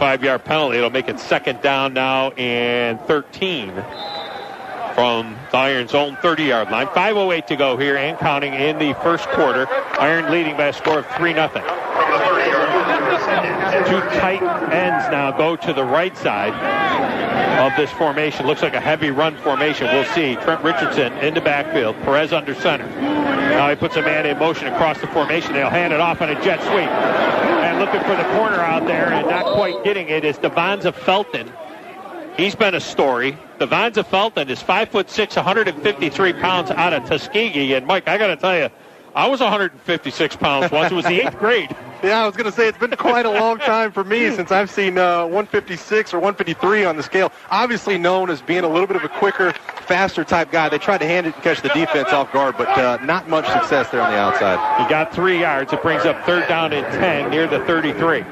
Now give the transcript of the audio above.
five-yard penalty. It'll make it second down now and 13 from the Iron's own 30-yard line. 5.08 to go here and counting in the first quarter. Iron leading by a score of 3 nothing. Two tight ends now go to the right side of this formation. Looks like a heavy run formation. We'll see. Trent Richardson in the backfield. Perez under center. Now he puts a man in motion across the formation. They'll hand it off on a jet sweep. Looking for the corner out there and not quite getting it is Defonza Felton. He's been a story. Defonza Felton is 5'6", 153 pounds out of Tuskegee. And Mike, I got to tell you, I was 156 pounds once. It was the eighth grade. Yeah, I was going to say it's been quite a long time for me since I've seen uh, 156 or 153 on the scale. Obviously known as being a little bit of a quicker, faster type guy. They tried to hand it and catch the defense off guard, but uh, not much success there on the outside. He got three yards. It brings up third down and 10 near the 33.